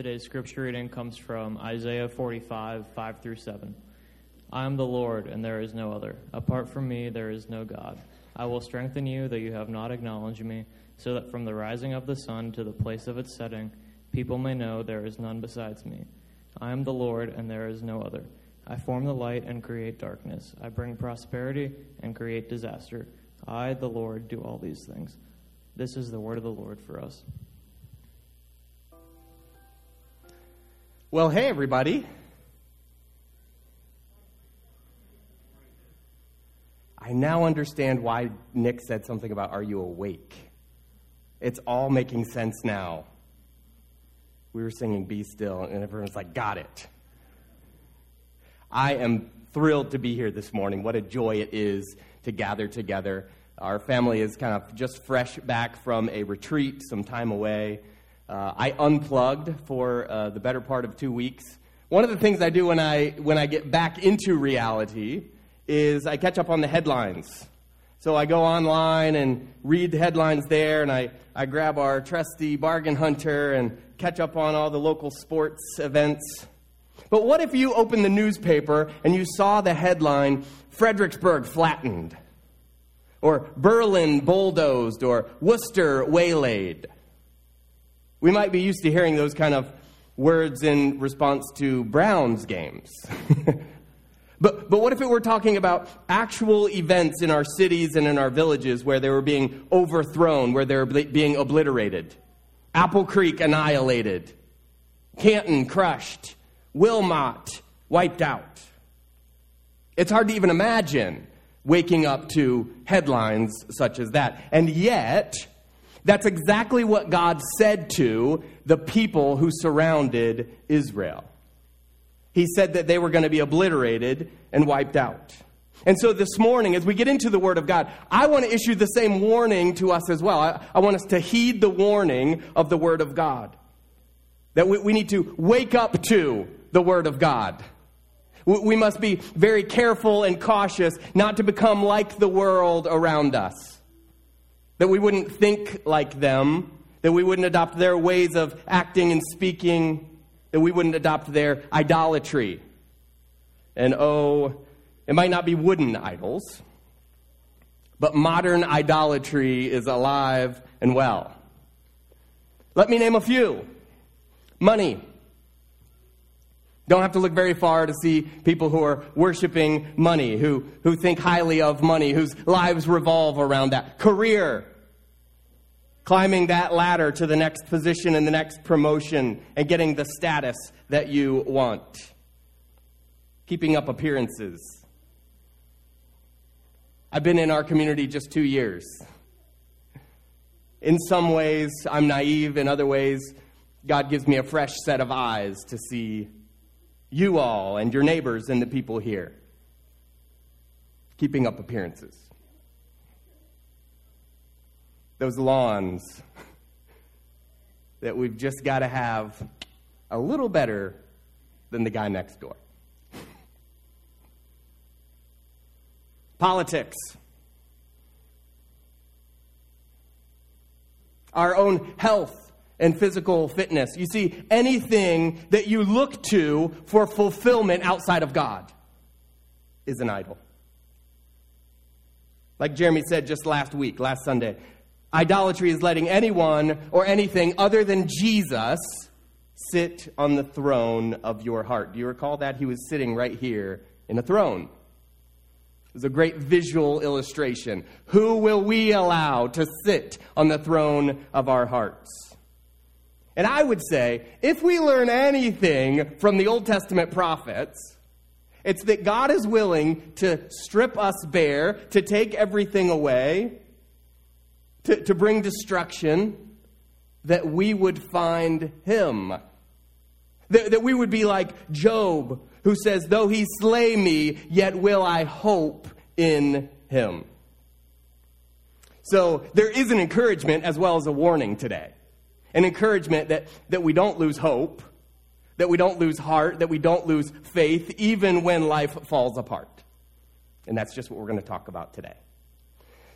Today's scripture reading comes from Isaiah 45, 5 through 7. I am the Lord, and there is no other. Apart from me, there is no God. I will strengthen you, though you have not acknowledged me, so that from the rising of the sun to the place of its setting, people may know there is none besides me. I am the Lord, and there is no other. I form the light and create darkness. I bring prosperity and create disaster. I, the Lord, do all these things. This is the word of the Lord for us. Well, hey, everybody. I now understand why Nick said something about, Are you awake? It's all making sense now. We were singing Be Still, and everyone's like, Got it. I am thrilled to be here this morning. What a joy it is to gather together. Our family is kind of just fresh back from a retreat, some time away. Uh, I unplugged for uh, the better part of two weeks. One of the things I do when I, when I get back into reality is I catch up on the headlines. So I go online and read the headlines there, and I, I grab our trusty bargain hunter and catch up on all the local sports events. But what if you opened the newspaper and you saw the headline, Fredericksburg flattened, or Berlin bulldozed, or Worcester waylaid? We might be used to hearing those kind of words in response to Browns games. but, but what if it were talking about actual events in our cities and in our villages where they were being overthrown, where they were being obliterated? Apple Creek annihilated, Canton crushed, Wilmot wiped out. It's hard to even imagine waking up to headlines such as that. And yet, that's exactly what God said to the people who surrounded Israel. He said that they were going to be obliterated and wiped out. And so this morning, as we get into the Word of God, I want to issue the same warning to us as well. I, I want us to heed the warning of the Word of God. That we, we need to wake up to the Word of God. We, we must be very careful and cautious not to become like the world around us that we wouldn't think like them, that we wouldn't adopt their ways of acting and speaking, that we wouldn't adopt their idolatry. And oh, it might not be wooden idols, but modern idolatry is alive and well. Let me name a few money. Don't have to look very far to see people who are worshiping money, who, who think highly of money, whose lives revolve around that. Career climbing that ladder to the next position and the next promotion and getting the status that you want, keeping up appearances. I've been in our community just two years. In some ways, I'm naive. In other ways, God gives me a fresh set of eyes to see you all and your neighbors and the people here. Keeping up appearances those lawns that we've just got to have a little better than the guy next door. Politics. Our own health and physical fitness. You see, anything that you look to for fulfillment outside of God is an idol. Like Jeremy said just last week, last Sunday, Idolatry is letting anyone or anything other than Jesus sit on the throne of your heart. Do you recall that? He was sitting right here in a throne. It was a great visual illustration. Who will we allow to sit on the throne of our hearts? And I would say, if we learn anything from the Old Testament prophets, it's that God is willing to strip us bare, to take everything away, to, to bring destruction, that we would find him. That, that we would be like Job, who says, Though he slay me, yet will I hope in him. So there is an encouragement as well as a warning today. An encouragement that, that we don't lose hope, that we don't lose heart, that we don't lose faith, even when life falls apart. And that's just what we're going to talk about today.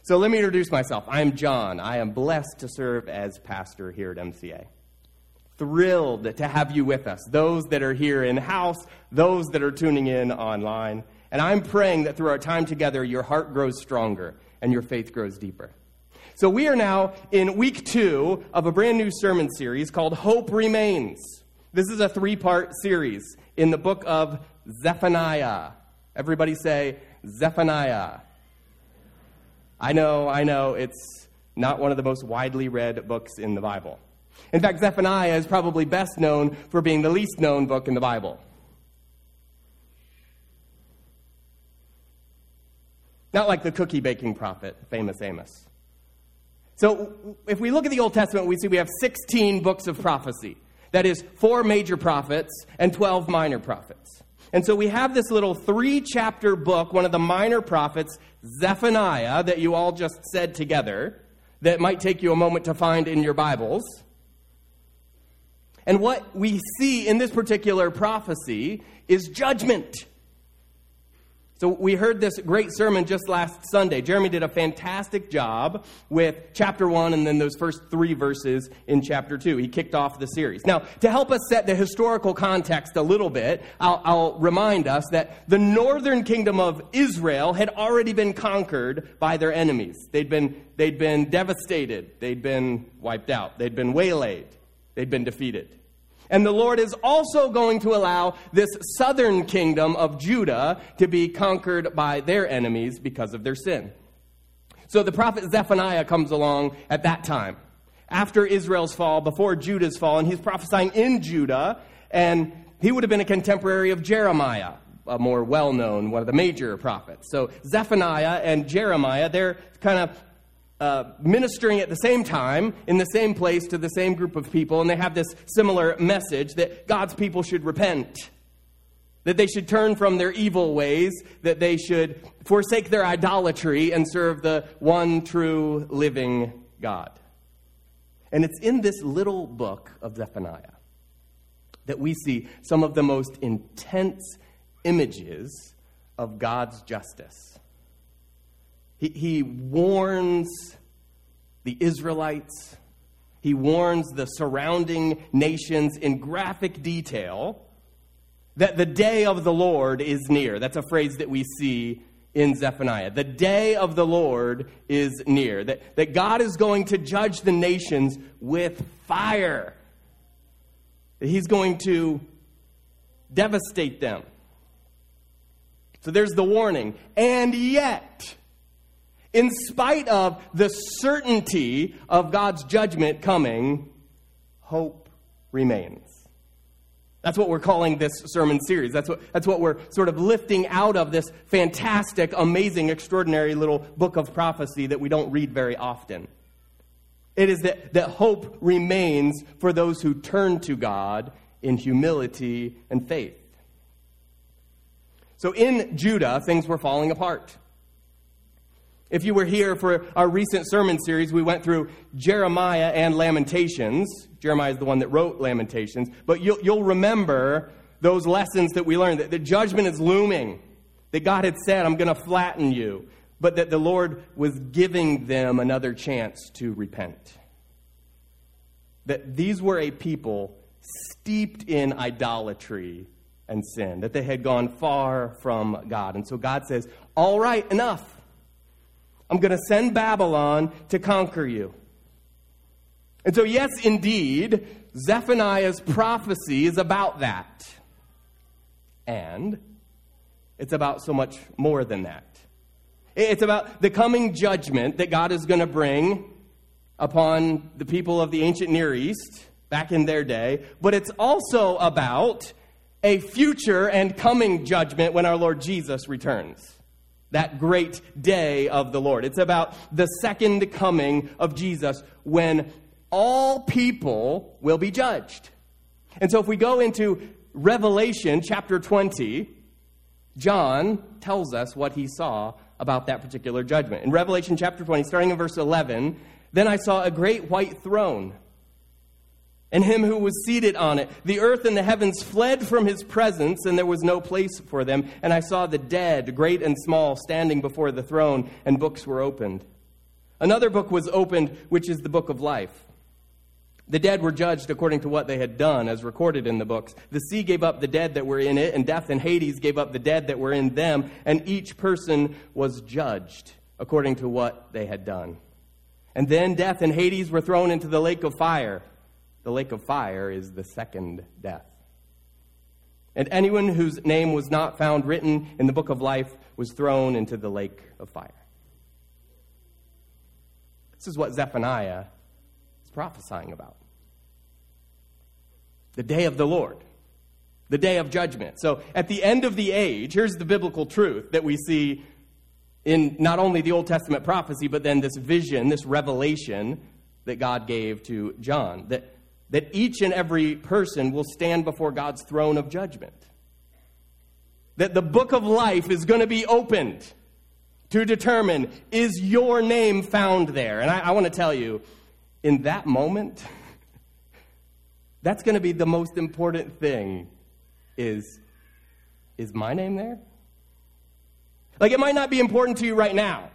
So let me introduce myself. I'm John. I am blessed to serve as pastor here at MCA. thrilled to have you with us, those that are here in house, those that are tuning in online. And I'm praying that through our time together, your heart grows stronger and your faith grows deeper. So we are now in week two of a brand new sermon series called Hope Remains. This is a three part series in the book of Zephaniah. Everybody say Zephaniah. I know, I know, it's not one of the most widely read books in the Bible. In fact, Zephaniah is probably best known for being the least known book in the Bible. Not like the cookie baking prophet, famous Amos. So, if we look at the Old Testament, we see we have 16 books of prophecy. That is, four major prophets and 12 minor prophets. And so we have this little three chapter book, one of the minor prophets, Zephaniah, that you all just said together, that might take you a moment to find in your Bibles. And what we see in this particular prophecy is judgment. So we heard this great sermon just last Sunday. Jeremy did a fantastic job with chapter 1 and then those first 3 verses in chapter 2. He kicked off the series. Now, to help us set the historical context a little bit, I'll, I'll remind us that the northern kingdom of Israel had already been conquered by their enemies. They'd been, they'd been devastated. They'd been wiped out. They'd been waylaid. They'd been defeated. And the Lord is also going to allow this southern kingdom of Judah to be conquered by their enemies because of their sin. So the prophet Zephaniah comes along at that time, after Israel's fall, before Judah's fall, and he's prophesying in Judah, and he would have been a contemporary of Jeremiah, a more well known, one of the major prophets. So Zephaniah and Jeremiah, they're kind of uh, ministering at the same time in the same place to the same group of people, and they have this similar message that God's people should repent, that they should turn from their evil ways, that they should forsake their idolatry and serve the one true living God. And it's in this little book of Zephaniah that we see some of the most intense images of God's justice. He, he warns the Israelites, he warns the surrounding nations in graphic detail that the day of the Lord is near. That's a phrase that we see in Zephaniah. The day of the Lord is near. That, that God is going to judge the nations with fire. That He's going to devastate them. So there's the warning. And yet, in spite of the certainty of God's judgment coming, hope remains. That's what we're calling this sermon series. That's what, that's what we're sort of lifting out of this fantastic, amazing, extraordinary little book of prophecy that we don't read very often. It is that, that hope remains for those who turn to God in humility and faith. So in Judah, things were falling apart. If you were here for our recent sermon series, we went through Jeremiah and Lamentations. Jeremiah is the one that wrote Lamentations. But you'll, you'll remember those lessons that we learned that the judgment is looming, that God had said, I'm going to flatten you, but that the Lord was giving them another chance to repent. That these were a people steeped in idolatry and sin, that they had gone far from God. And so God says, All right, enough. I'm going to send Babylon to conquer you. And so, yes, indeed, Zephaniah's prophecy is about that. And it's about so much more than that. It's about the coming judgment that God is going to bring upon the people of the ancient Near East back in their day, but it's also about a future and coming judgment when our Lord Jesus returns that great day of the Lord. It's about the second coming of Jesus when all people will be judged. And so if we go into Revelation chapter 20, John tells us what he saw about that particular judgment. In Revelation chapter 20, starting in verse 11, then I saw a great white throne and him who was seated on it. The earth and the heavens fled from his presence, and there was no place for them. And I saw the dead, great and small, standing before the throne, and books were opened. Another book was opened, which is the book of life. The dead were judged according to what they had done, as recorded in the books. The sea gave up the dead that were in it, and death and Hades gave up the dead that were in them, and each person was judged according to what they had done. And then death and Hades were thrown into the lake of fire. The lake of fire is the second death. And anyone whose name was not found written in the book of life was thrown into the lake of fire. This is what Zephaniah is prophesying about the day of the Lord, the day of judgment. So, at the end of the age, here's the biblical truth that we see in not only the Old Testament prophecy, but then this vision, this revelation that God gave to John. That that each and every person will stand before God's throne of judgment. That the book of life is going to be opened to determine is your name found there? And I, I want to tell you, in that moment, that's going to be the most important thing is is my name there? Like it might not be important to you right now.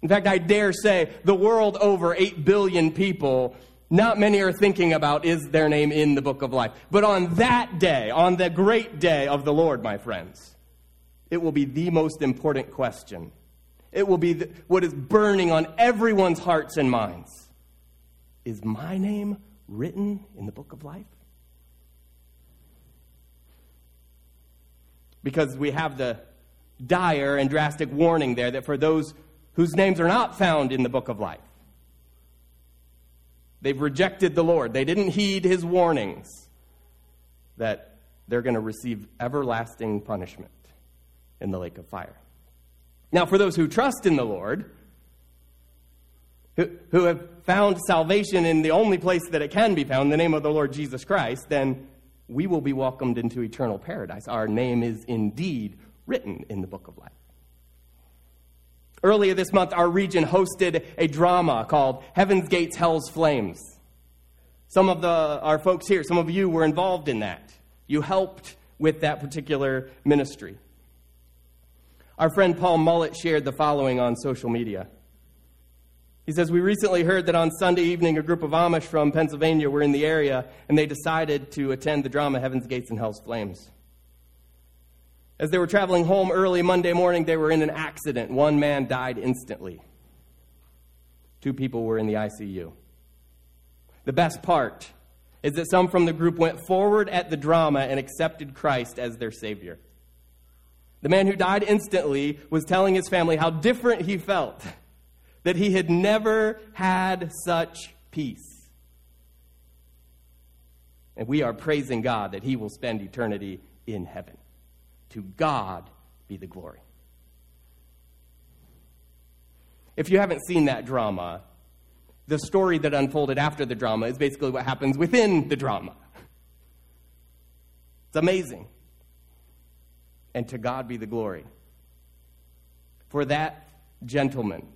In fact, I dare say the world over 8 billion people not many are thinking about is their name in the book of life. But on that day, on the great day of the Lord, my friends, it will be the most important question. It will be the, what is burning on everyone's hearts and minds. Is my name written in the book of life? Because we have the dire and drastic warning there that for those whose names are not found in the book of life, They've rejected the Lord. They didn't heed his warnings that they're going to receive everlasting punishment in the lake of fire. Now, for those who trust in the Lord, who, who have found salvation in the only place that it can be found, the name of the Lord Jesus Christ, then we will be welcomed into eternal paradise. Our name is indeed written in the book of life. Earlier this month, our region hosted a drama called Heaven's Gates, Hell's Flames. Some of the, our folks here, some of you were involved in that. You helped with that particular ministry. Our friend Paul Mullet shared the following on social media. He says, We recently heard that on Sunday evening, a group of Amish from Pennsylvania were in the area and they decided to attend the drama Heaven's Gates and Hell's Flames. As they were traveling home early Monday morning, they were in an accident. One man died instantly. Two people were in the ICU. The best part is that some from the group went forward at the drama and accepted Christ as their Savior. The man who died instantly was telling his family how different he felt, that he had never had such peace. And we are praising God that he will spend eternity in heaven. To God be the glory. If you haven't seen that drama, the story that unfolded after the drama is basically what happens within the drama. It's amazing. And to God be the glory. For that gentleman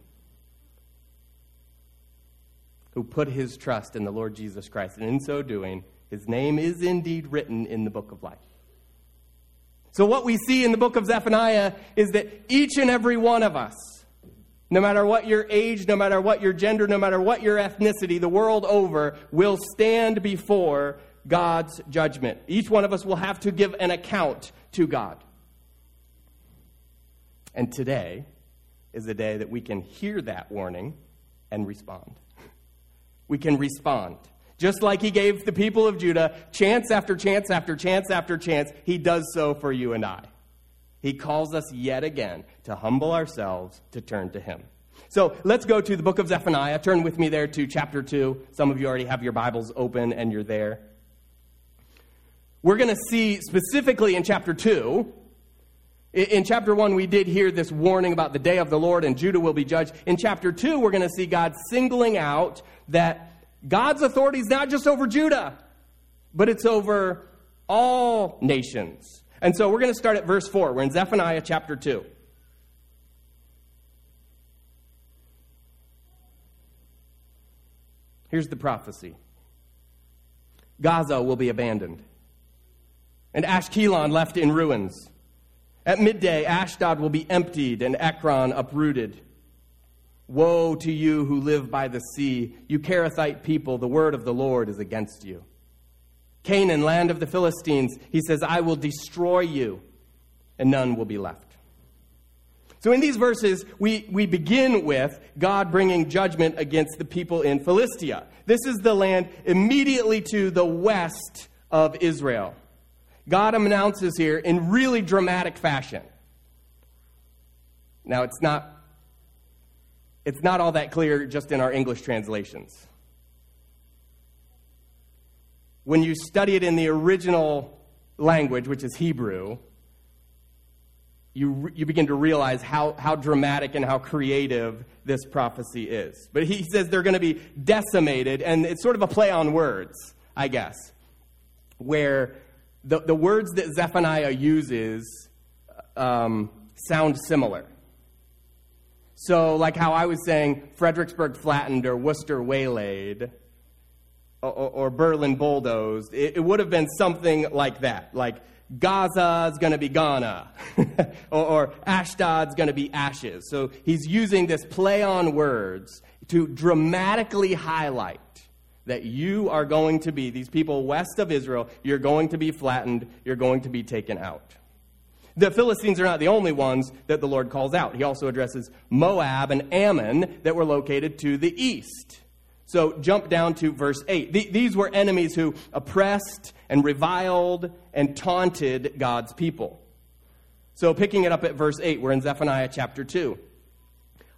who put his trust in the Lord Jesus Christ, and in so doing, his name is indeed written in the book of life. So, what we see in the book of Zephaniah is that each and every one of us, no matter what your age, no matter what your gender, no matter what your ethnicity, the world over, will stand before God's judgment. Each one of us will have to give an account to God. And today is the day that we can hear that warning and respond. We can respond. Just like he gave the people of Judah chance after chance after chance after chance, he does so for you and I. He calls us yet again to humble ourselves to turn to him. So let's go to the book of Zephaniah. Turn with me there to chapter 2. Some of you already have your Bibles open and you're there. We're going to see specifically in chapter 2. In chapter 1, we did hear this warning about the day of the Lord and Judah will be judged. In chapter 2, we're going to see God singling out that God's authority is not just over Judah, but it's over all nations. And so we're going to start at verse 4. We're in Zephaniah chapter 2. Here's the prophecy Gaza will be abandoned, and Ashkelon left in ruins. At midday, Ashdod will be emptied, and Ekron uprooted. Woe to you who live by the sea, you Kerethite people, the word of the Lord is against you. Canaan, land of the Philistines, he says, I will destroy you, and none will be left. So in these verses, we, we begin with God bringing judgment against the people in Philistia. This is the land immediately to the west of Israel. God announces here in really dramatic fashion. Now, it's not, it's not all that clear just in our English translations. When you study it in the original language, which is Hebrew, you, you begin to realize how, how dramatic and how creative this prophecy is. But he says they're going to be decimated, and it's sort of a play on words, I guess, where the, the words that Zephaniah uses um, sound similar. So, like how I was saying Fredericksburg flattened or Worcester waylaid or, or, Berlin bulldozed, it, it would have been something like that. Like, Gaza's going to be Ghana, or, or Ashdod's going to be ashes. So he's using this play on words to dramatically highlight that you are going to be, these people west of Israel, you're going to be flattened, you're going to be taken out. The Philistines are not the only ones that the Lord calls out. He also addresses Moab and Ammon that were located to the east. So jump down to verse 8. These were enemies who oppressed and reviled and taunted God's people. So picking it up at verse 8, we're in Zephaniah chapter 2.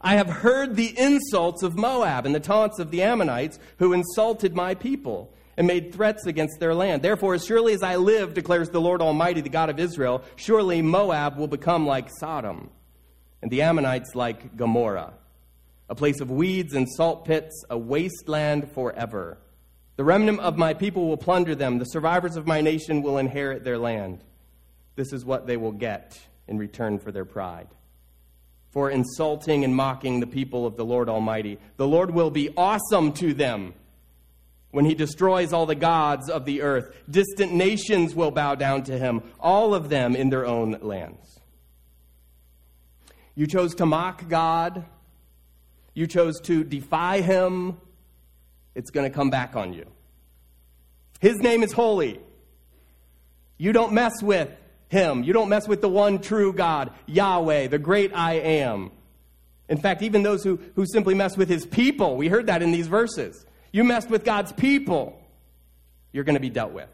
I have heard the insults of Moab and the taunts of the Ammonites who insulted my people and made threats against their land. Therefore, as surely as I live, declares the Lord Almighty, the God of Israel, surely Moab will become like Sodom, and the Ammonites like Gomorrah a place of weeds and salt pits, a wasteland forever. The remnant of my people will plunder them. The survivors of my nation will inherit their land. This is what they will get in return for their pride. For insulting and mocking the people of the Lord Almighty. The Lord will be awesome to them when he destroys all the gods of the earth. Distant nations will bow down to him, all of them in their own lands. You chose to mock God you chose to defy him, it's going to come back on you. His name is holy. You don't mess with him. You don't mess with the one true God, Yahweh, the great I am. In fact, even those who, who simply mess with his people, we heard that in these verses. You messed with God's people, you're going to be dealt with.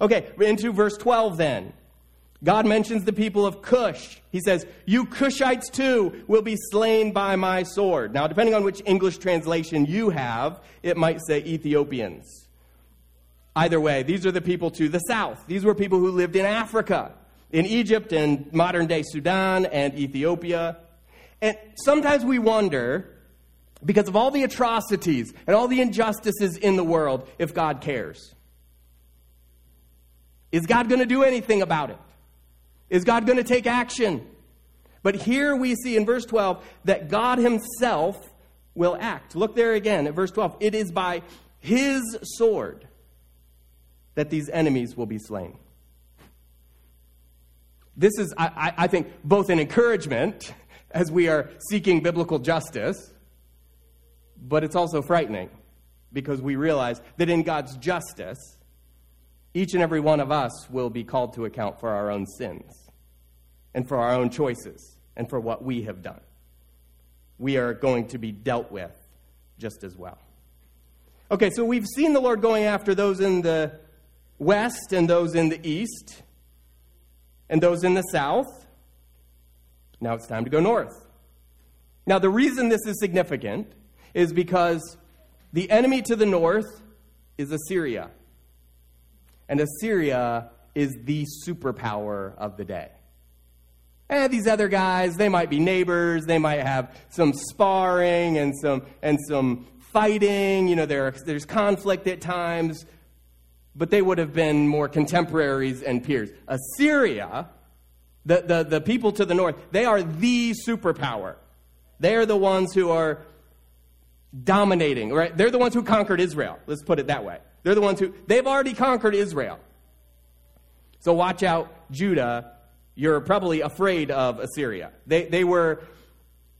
Okay, into verse 12 then. God mentions the people of Cush. He says, You Cushites too will be slain by my sword. Now, depending on which English translation you have, it might say Ethiopians. Either way, these are the people to the south. These were people who lived in Africa, in Egypt and modern day Sudan and Ethiopia. And sometimes we wonder, because of all the atrocities and all the injustices in the world, if God cares. Is God going to do anything about it? Is God going to take action? But here we see in verse 12 that God Himself will act. Look there again at verse 12. It is by His sword that these enemies will be slain. This is, I, I think, both an encouragement as we are seeking biblical justice, but it's also frightening because we realize that in God's justice, each and every one of us will be called to account for our own sins and for our own choices and for what we have done. We are going to be dealt with just as well. Okay, so we've seen the Lord going after those in the west and those in the east and those in the south. Now it's time to go north. Now, the reason this is significant is because the enemy to the north is Assyria. And Assyria is the superpower of the day. And these other guys, they might be neighbors, they might have some sparring and some, and some fighting, you know, there, there's conflict at times, but they would have been more contemporaries and peers. Assyria, the, the, the people to the north, they are the superpower. They are the ones who are dominating, right? They're the ones who conquered Israel. Let's put it that way. They're the ones who, they've already conquered Israel. So watch out, Judah. You're probably afraid of Assyria. They, they were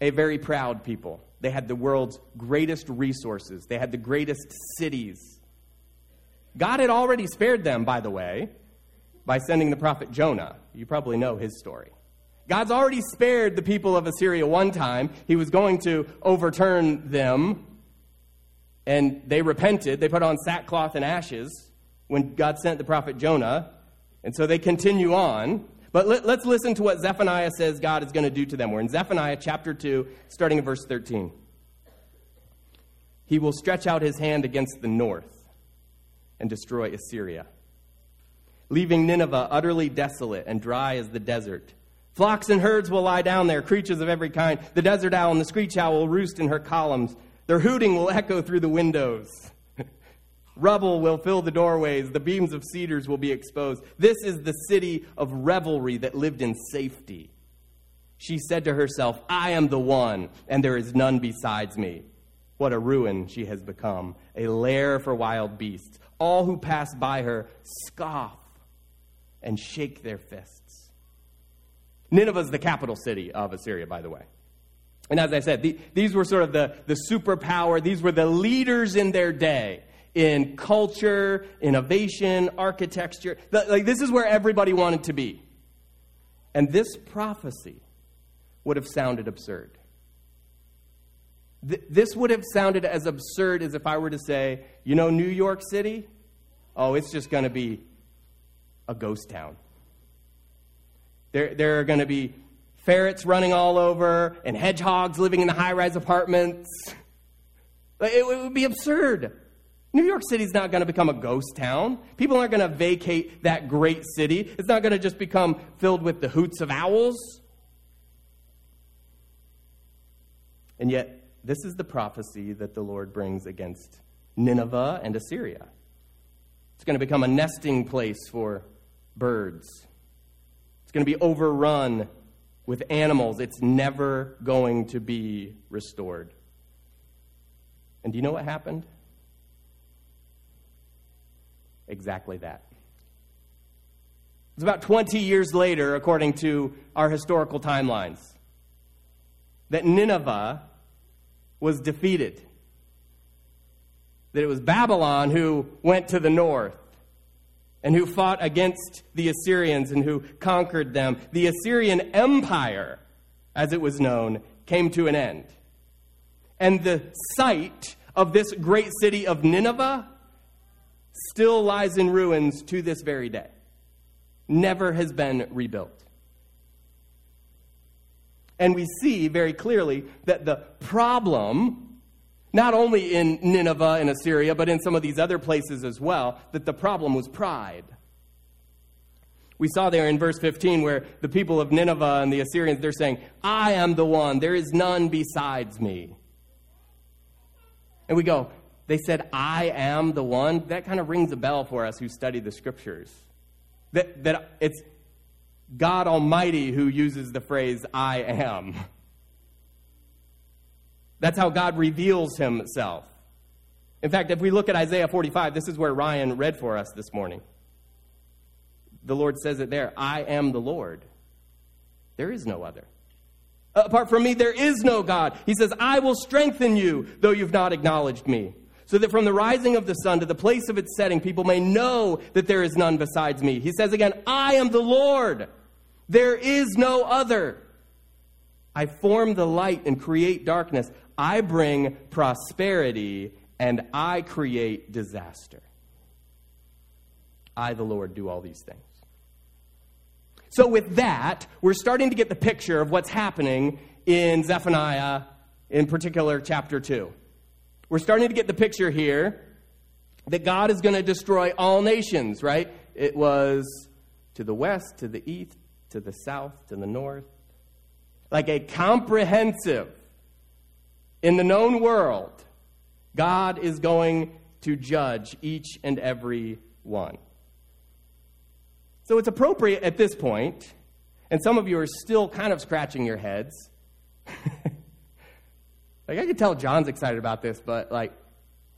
a very proud people. They had the world's greatest resources, they had the greatest cities. God had already spared them, by the way, by sending the prophet Jonah. You probably know his story. God's already spared the people of Assyria one time. He was going to overturn them, and they repented. They put on sackcloth and ashes when God sent the prophet Jonah, and so they continue on. But let, us listen to what Zephaniah says God is going to do to them. We're in Zephaniah chapter 2, starting at verse 13. He will stretch out his hand against the north and destroy Assyria, leaving Nineveh utterly desolate and dry as the desert. Flocks and herds will lie down there, creatures of every kind. The desert owl and the screech owl will roost in her columns. Their hooting will echo through the windows. Rubble will fill the doorways. The beams of cedars will be exposed. This is the city of revelry that lived in safety. She said to herself, I am the one, and there is none besides me. What a ruin she has become, a lair for wild beasts. All who pass by her scoff and shake their fists. Nineveh is the capital city of Assyria, by the way. And as I said, the, these were sort of the, the superpower, these were the leaders in their day in culture, innovation, architecture. The, like, this is where everybody wanted to be. And this prophecy would have sounded absurd. Th- this would have sounded as absurd as if I were to say, you know, New York City? Oh, it's just going to be a ghost town. There, there are going to be ferrets running all over and hedgehogs living in the high rise apartments. It, would be absurd. New York City's not going to become a ghost town. People aren't going to vacate that great city. It's not going to just become filled with the hoots of owls. And yet, this is the prophecy that the Lord brings against Nineveh and Assyria. It's going to become a nesting place for birds. It's going to be overrun with animals. It's never going to be restored. And do you know what happened? Exactly that. It's about 20 years later, according to our historical timelines, that Nineveh was defeated. That it was Babylon who went to the north and who fought against the Assyrians and who conquered them. The Assyrian Empire, as it was known, came to an end. And the site of this great city of Nineveh still lies in ruins to this very day, never has been rebuilt. And we see very clearly that the problem, not only in Nineveh and Assyria, but in some of these other places as well, that the problem was pride. We saw there in verse 15 where the people of Nineveh and the Assyrians, they're saying, I am the one, there is none besides me. And we go, they said, I am the one. That kind of rings a bell for us who study the scriptures. That, that it's God Almighty who uses the phrase, I am. That's how God reveals himself. In fact, if we look at Isaiah 45, this is where Ryan read for us this morning. The Lord says it there I am the Lord. There is no other. Apart from me, there is no God. He says, I will strengthen you, though you've not acknowledged me so that from the rising of the sun to the place of its setting, people may know that there is none besides me. He says again, I am the Lord. There is no other. I form the light and create darkness. I bring prosperity and I create disaster. I, the Lord, do all these things. So, with that, we're starting to get the picture of what's happening in Zephaniah, in particular, chapter 2. We're starting to get the picture here that God is going to destroy all nations, right? It was to the west, to the east, to the south, to the north. Like a comprehensive, in the known world, God is going to judge each and every one. So it's appropriate at this point, and some of you are still kind of scratching your heads. Like, I can tell John's excited about this, but like,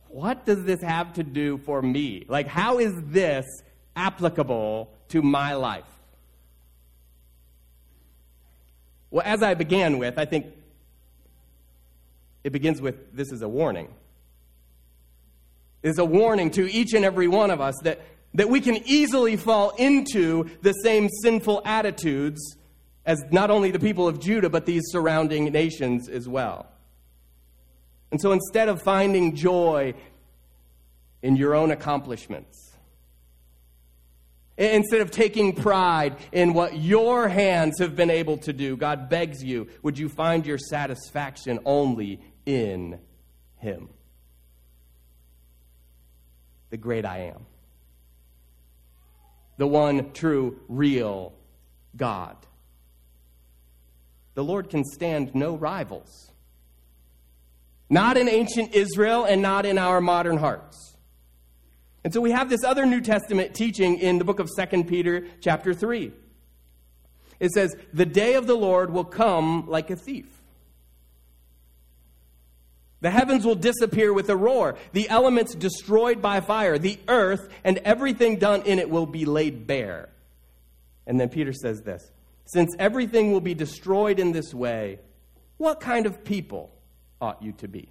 what does this have to do for me? Like, how is this applicable to my life? Well, as I began with, I think it begins with this is a warning. It's a warning to each and every one of us that, that we can easily fall into the same sinful attitudes as not only the people of Judah, but these surrounding nations as well. And so instead of finding joy in your own accomplishments, instead of taking pride in what your hands have been able to do, God begs you, would you find your satisfaction only in Him? The great I am, the one true, real God. The Lord can stand no rivals. Not in ancient Israel and not in our modern hearts. And so we have this other New Testament teaching in the book of 2 Peter, chapter 3. It says, The day of the Lord will come like a thief. The heavens will disappear with a roar, the elements destroyed by fire, the earth and everything done in it will be laid bare. And then Peter says this Since everything will be destroyed in this way, what kind of people ought you to be?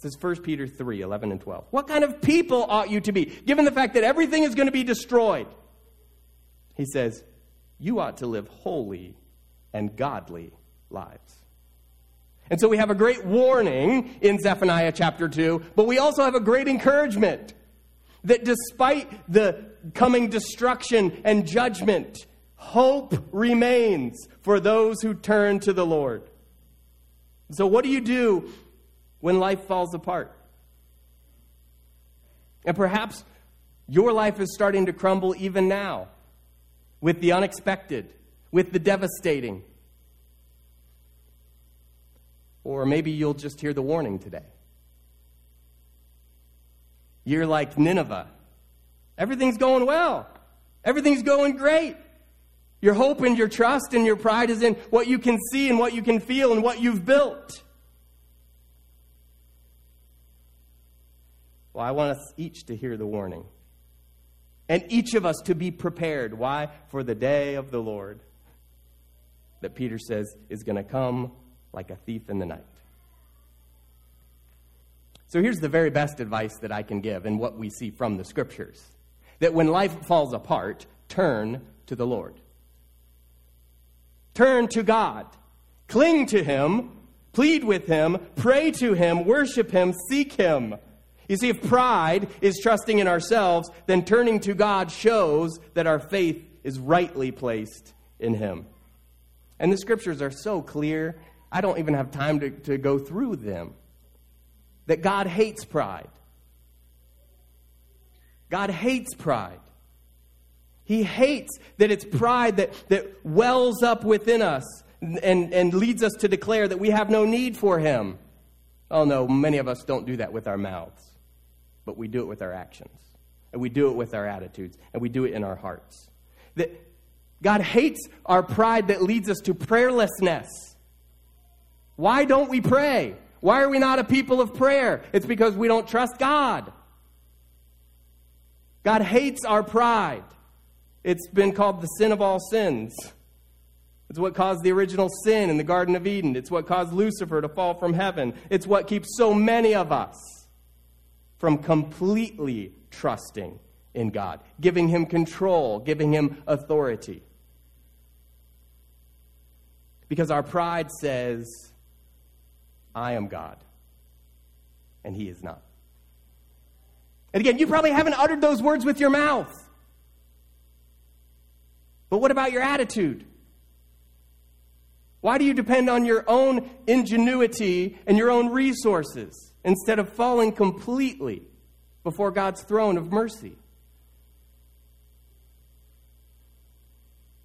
It says 1 Peter 3 11 and 12. What kind of people ought you to be? Given the fact that everything is going to be destroyed, he says, you ought to live holy and godly lives. And so we have a great warning in Zephaniah chapter 2, but we also have a great encouragement that despite the coming destruction and judgment, hope remains for those who turn to the Lord. So, what do you do when life falls apart? And perhaps your life is starting to crumble even now with the unexpected, with the devastating. Or maybe you'll just hear the warning today. You're like Nineveh. Everything's going well. Everything's going great. Your hope and your trust and your pride is in what you can see and what you can feel and what you've built. Well, I want us each to hear the warning. And each of us to be prepared. Why? For the day of the Lord that Peter says is going to come like a thief in the night. So here's the very best advice that I can give and what we see from the scriptures that when life falls apart, turn to the Lord. Turn to God. Cling to Him. Plead with Him. Pray to Him. Worship Him. Seek Him. You see, if pride is trusting in ourselves, then turning to God shows that our faith is rightly placed in Him. And the scriptures are so clear, I don't even have time to, to go through them. That God hates pride. God hates pride. He hates that it's pride that, that wells up within us and, and leads us to declare that we have no need for Him. Oh, no, many of us don't do that with our mouths, but we do it with our actions, and we do it with our attitudes, and we do it in our hearts. That God hates our pride that leads us to prayerlessness. Why don't we pray? Why are we not a people of prayer? It's because we don't trust God. God hates our pride. It's been called the sin of all sins. It's what caused the original sin in the Garden of Eden. It's what caused Lucifer to fall from heaven. It's what keeps so many of us from completely trusting in God, giving Him control, giving Him authority. Because our pride says, I am God, and He is not. And again, you probably haven't uttered those words with your mouth. But what about your attitude? Why do you depend on your own ingenuity and your own resources instead of falling completely before God's throne of mercy?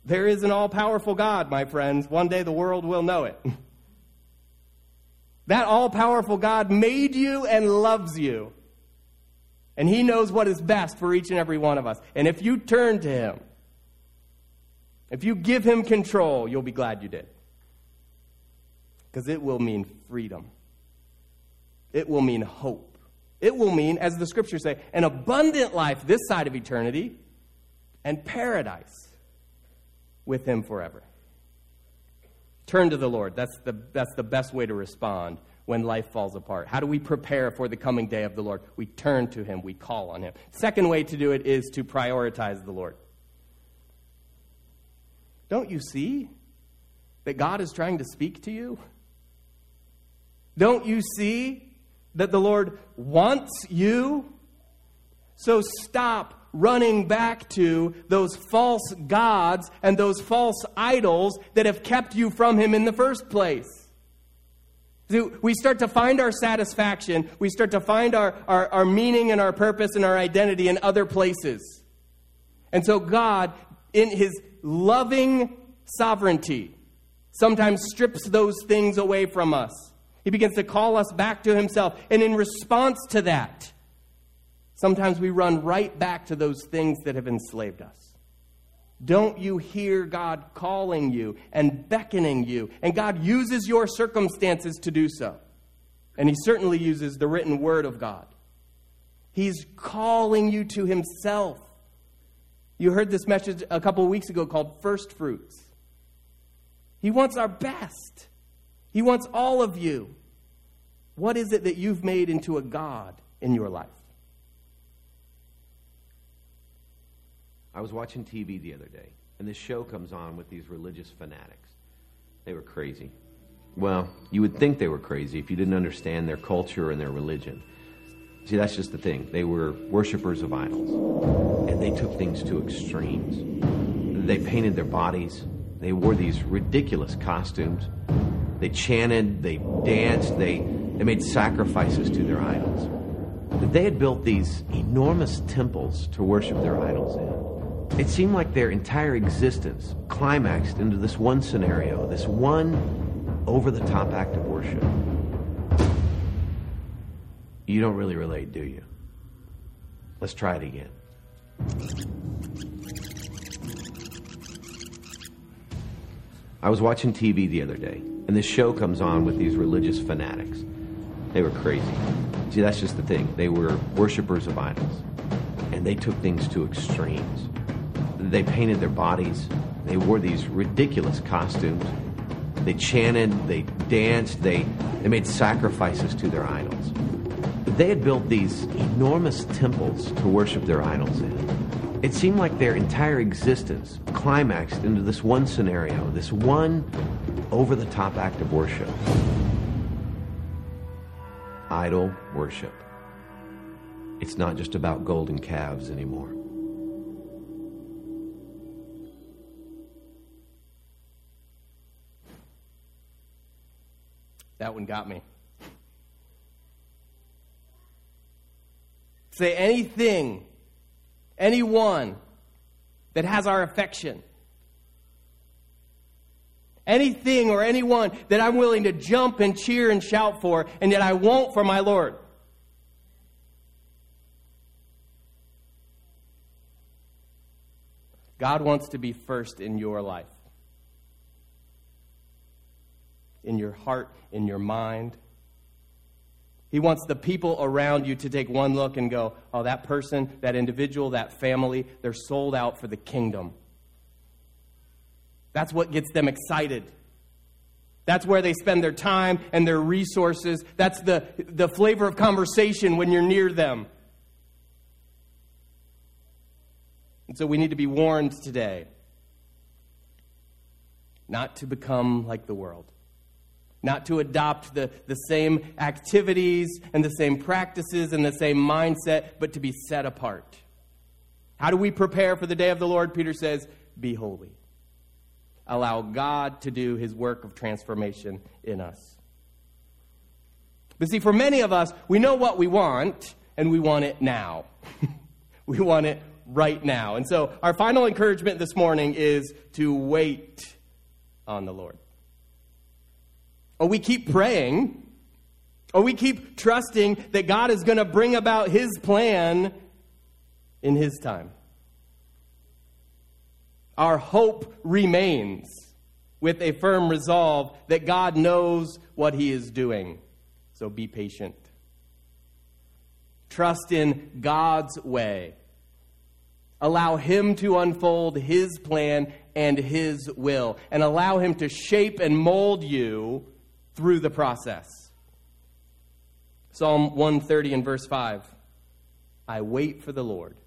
There is an all powerful God, my friends. One day the world will know it. That all powerful God made you and loves you. And He knows what is best for each and every one of us. And if you turn to Him, if you give him control, you'll be glad you did. Because it will mean freedom. It will mean hope. It will mean, as the scriptures say, an abundant life this side of eternity and paradise with him forever. Turn to the Lord. That's the, that's the best way to respond when life falls apart. How do we prepare for the coming day of the Lord? We turn to Him, we call on Him. Second way to do it is to prioritize the Lord. Don't you see that God is trying to speak to you? Don't you see that the Lord wants you? So stop running back to those false gods and those false idols that have kept you from Him in the first place. We start to find our satisfaction, we start to find our, our, our meaning and our purpose and our identity in other places. And so God, in His loving sovereignty, sometimes strips those things away from us. He begins to call us back to Himself. And in response to that, sometimes we run right back to those things that have enslaved us. Don't you hear God calling you and beckoning you? And God uses your circumstances to do so. And He certainly uses the written word of God. He's calling you to Himself. You heard this message a couple of weeks ago called First Fruits. He wants our best, He wants all of you. What is it that you've made into a God in your life? I was watching TV the other day, and this show comes on with these religious fanatics. They were crazy. Well, you would think they were crazy if you didn't understand their culture and their religion. See, that's just the thing. They were worshippers of idols, and they took things to extremes. They painted their bodies, they wore these ridiculous costumes, they chanted, they danced, they, they made sacrifices to their idols. They had built these enormous temples to worship their idols in. It seemed like their entire existence climaxed into this one scenario, this one over the top act of worship. You don't really relate, do you? Let's try it again. I was watching TV the other day, and this show comes on with these religious fanatics. They were crazy. See, that's just the thing. They were worshippers of idols, and they took things to extremes they painted their bodies. They wore these ridiculous costumes. They chanted, they danced, they, they made sacrifices to their idols. They had built these enormous temples to worship their idols in. It seemed like their entire existence climaxed into this one scenario, this one over the top act of worship idol worship. It's not just about golden calves anymore. That one got me. Say anything, anyone that has our affection. Anything or anyone that I'm willing to jump and cheer and shout for, and yet I won't for my Lord. God wants to be first in your life in your heart, in your mind. He wants the people around you to take one look and go, oh, that person, that individual, that family, they're sold out for the kingdom. That's what gets them excited. That's where they spend their time and their resources. That's the, the flavor of conversation when you're near them. And so we need to be warned today not to become like the world not to adopt the, the same activities and the same practices and the same mindset, but to be set apart. How do we prepare for the day of the Lord? Peter says, Be holy. Allow God to do his work of transformation in us. But see, for many of us, we know what we want, and we want it now. we want it right now. And so, our final encouragement this morning is to wait on the Lord. Or we keep praying, or we keep trusting that God is going to bring about His plan in His time. Our hope remains with a firm resolve that God knows what He is doing. So be patient. Trust in God's way. Allow Him to unfold His plan and His will and allow Him to shape and mold you through the process. Psalm 130 and verse 5 I wait for the Lord.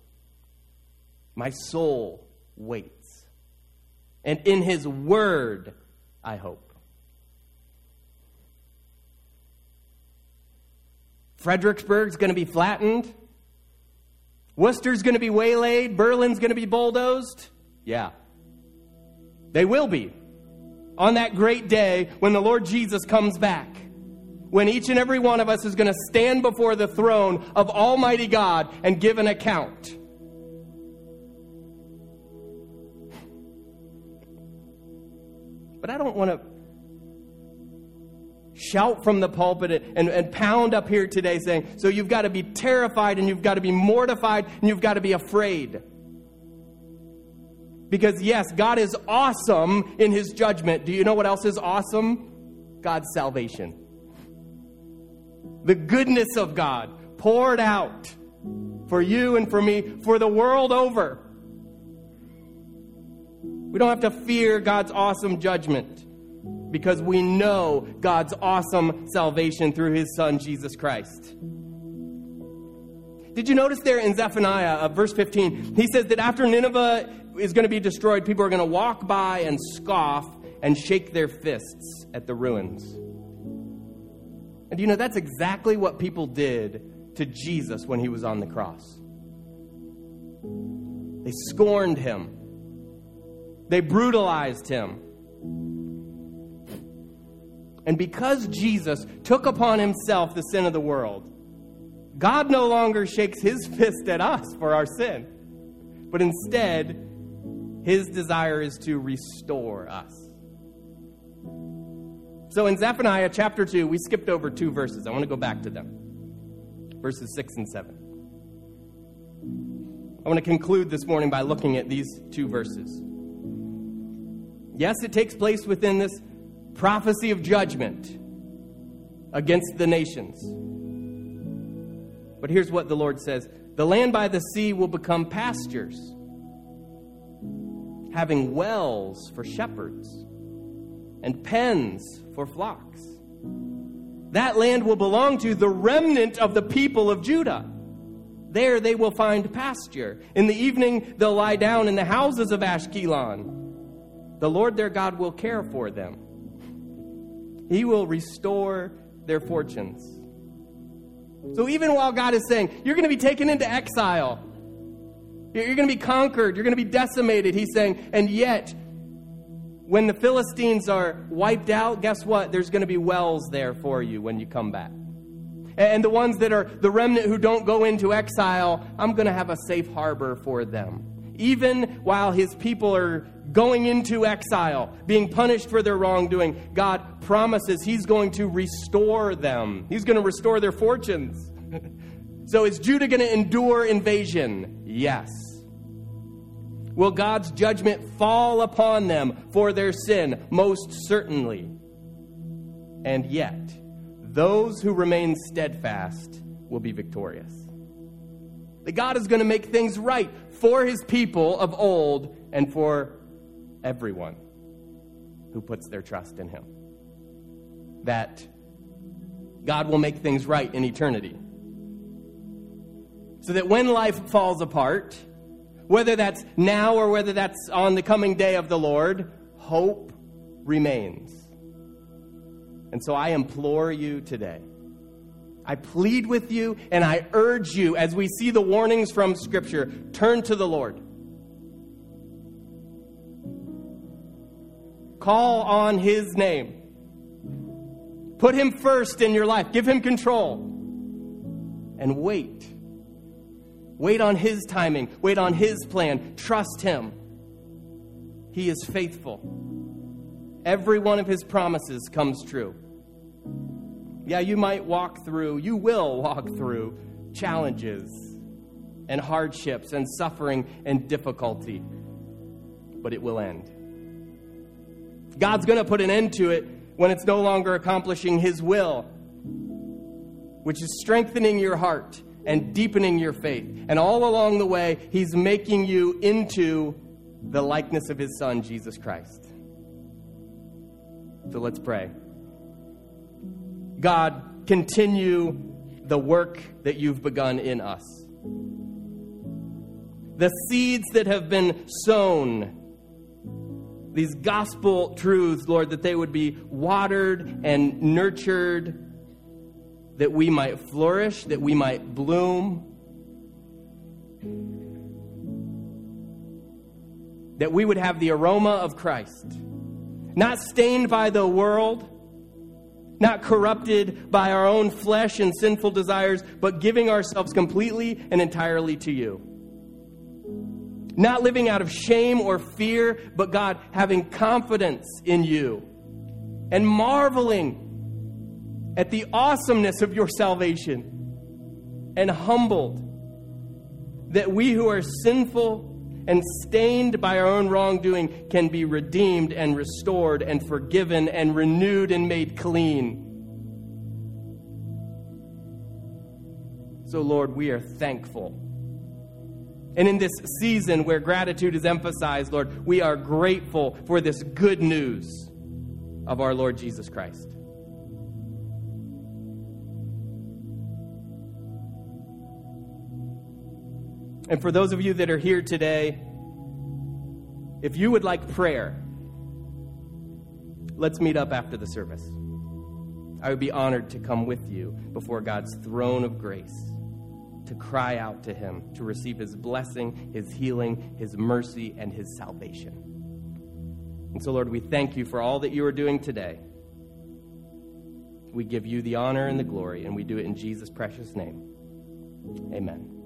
My soul waits. And in His word I hope. Fredericksburg's going to be flattened. Worcester's going to be waylaid. Berlin's going to be bulldozed. Yeah. They will be. On that great day when the Lord Jesus comes back. When each and every one of us is going to stand before the throne of Almighty God and give an account. But I don't want to shout from the pulpit and, and pound up here today saying, so you've got to be terrified and you've got to be mortified and you've got to be afraid. Because, yes, God is awesome in his judgment. Do you know what else is awesome? God's salvation. The goodness of God poured out for you and for me, for the world over. We don't have to fear God's awesome judgment because we know God's awesome salvation through his son, Jesus Christ. Did you notice there in Zephaniah, uh, verse 15, he says that after Nineveh is going to be destroyed, people are going to walk by and scoff and shake their fists at the ruins. And you know, that's exactly what people did to Jesus when he was on the cross. They scorned him, they brutalized him. And because Jesus took upon himself the sin of the world, God no longer shakes his fist at us for our sin, but instead, his desire is to restore us. So in Zephaniah chapter 2, we skipped over two verses. I want to go back to them verses 6 and 7. I want to conclude this morning by looking at these two verses. Yes, it takes place within this prophecy of judgment against the nations. But here's what the Lord says The land by the sea will become pastures, having wells for shepherds and pens for flocks. That land will belong to the remnant of the people of Judah. There they will find pasture. In the evening, they'll lie down in the houses of Ashkelon. The Lord their God will care for them he will restore their fortunes. So even while God is saying, you're going to be taken into exile, you're going to be conquered, you're going to be decimated, he's saying, and yet, when the Philistines are wiped out, guess what? There's going to be wells there for you when you come back. And the ones that are the remnant who don't go into exile, I'm going to have a safe harbor for them. Even while his people are going into exile, being punished for their wrongdoing, God promises He's going to restore them. He's going to restore their fortunes. so is Judah going to endure invasion? Yes. Will God's judgment fall upon them for their sin? Most certainly. And yet, those who remain steadfast will be victorious. That God is going to make things right for his people of old and for everyone who puts their trust in Him. That God will make things right in eternity. So that when life falls apart, whether that's now or whether that's on the coming day of the Lord, hope remains. And so I implore you today. I plead with you and I urge you, as we see the warnings from Scripture, turn to the Lord. Call on His name. Put Him first in your life. Give Him control. And wait. Wait on His timing. Wait on His plan. Trust Him. He is faithful. Every one of His promises comes true. Yeah, you might walk through, you will walk through challenges and hardships and suffering and difficulty, but it will end. God's going to put an end to it when it's no longer accomplishing His will, which is strengthening your heart and deepening your faith. And all along the way, He's making you into the likeness of his Son, Jesus Christ. So let's pray. God, continue the work that you've begun in us. The seeds that have been sown, these gospel truths, Lord, that they would be watered and nurtured, that we might flourish, that we might bloom. That we would have the aroma of Christ, not stained by the world not corrupted by our own flesh and sinful desires, but giving ourselves completely and entirely to you. Not living out of shame or fear, but God, having confidence in you and marveling at the awesomeness of your salvation and humbled that we who are sinful and stained by our own wrongdoing can be redeemed and restored and forgiven and renewed and made clean. So, Lord, we are thankful. And in this season where gratitude is emphasized, Lord, we are grateful for this good news of our Lord Jesus Christ. And for those of you that are here today, if you would like prayer, let's meet up after the service. I would be honored to come with you before God's throne of grace to cry out to Him, to receive His blessing, His healing, His mercy, and His salvation. And so, Lord, we thank you for all that you are doing today. We give you the honor and the glory, and we do it in Jesus' precious name. Amen.